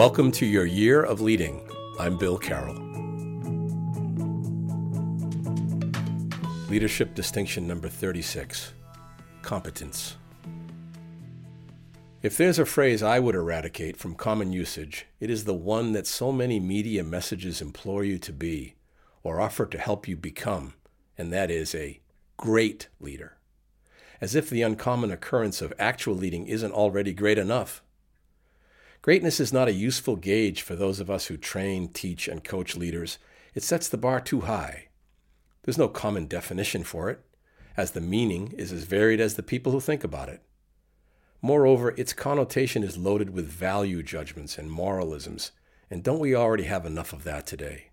Welcome to your year of leading. I'm Bill Carroll. Leadership distinction number 36 Competence. If there's a phrase I would eradicate from common usage, it is the one that so many media messages implore you to be or offer to help you become, and that is a great leader. As if the uncommon occurrence of actual leading isn't already great enough. Greatness is not a useful gauge for those of us who train, teach, and coach leaders. It sets the bar too high. There's no common definition for it, as the meaning is as varied as the people who think about it. Moreover, its connotation is loaded with value judgments and moralisms, and don't we already have enough of that today?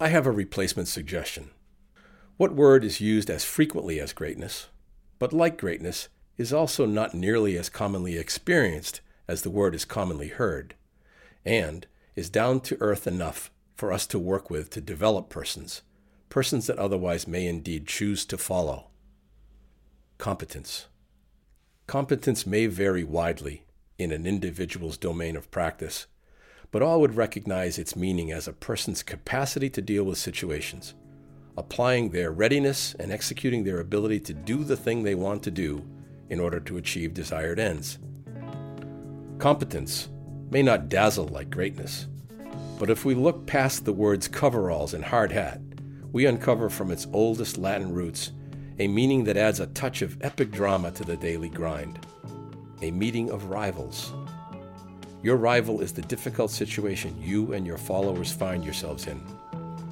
I have a replacement suggestion. What word is used as frequently as greatness, but like greatness, is also not nearly as commonly experienced as the word is commonly heard, and is down to earth enough for us to work with to develop persons, persons that otherwise may indeed choose to follow. Competence. Competence may vary widely in an individual's domain of practice, but all would recognize its meaning as a person's capacity to deal with situations, applying their readiness and executing their ability to do the thing they want to do in order to achieve desired ends. Competence may not dazzle like greatness, but if we look past the words coveralls and hard hat, we uncover from its oldest Latin roots a meaning that adds a touch of epic drama to the daily grind. A meeting of rivals. Your rival is the difficult situation you and your followers find yourselves in,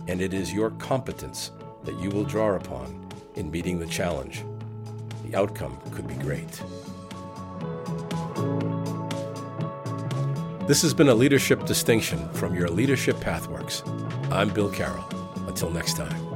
and it is your competence that you will draw upon in meeting the challenge. The outcome could be great. This has been a leadership distinction from your Leadership Pathworks. I'm Bill Carroll. Until next time.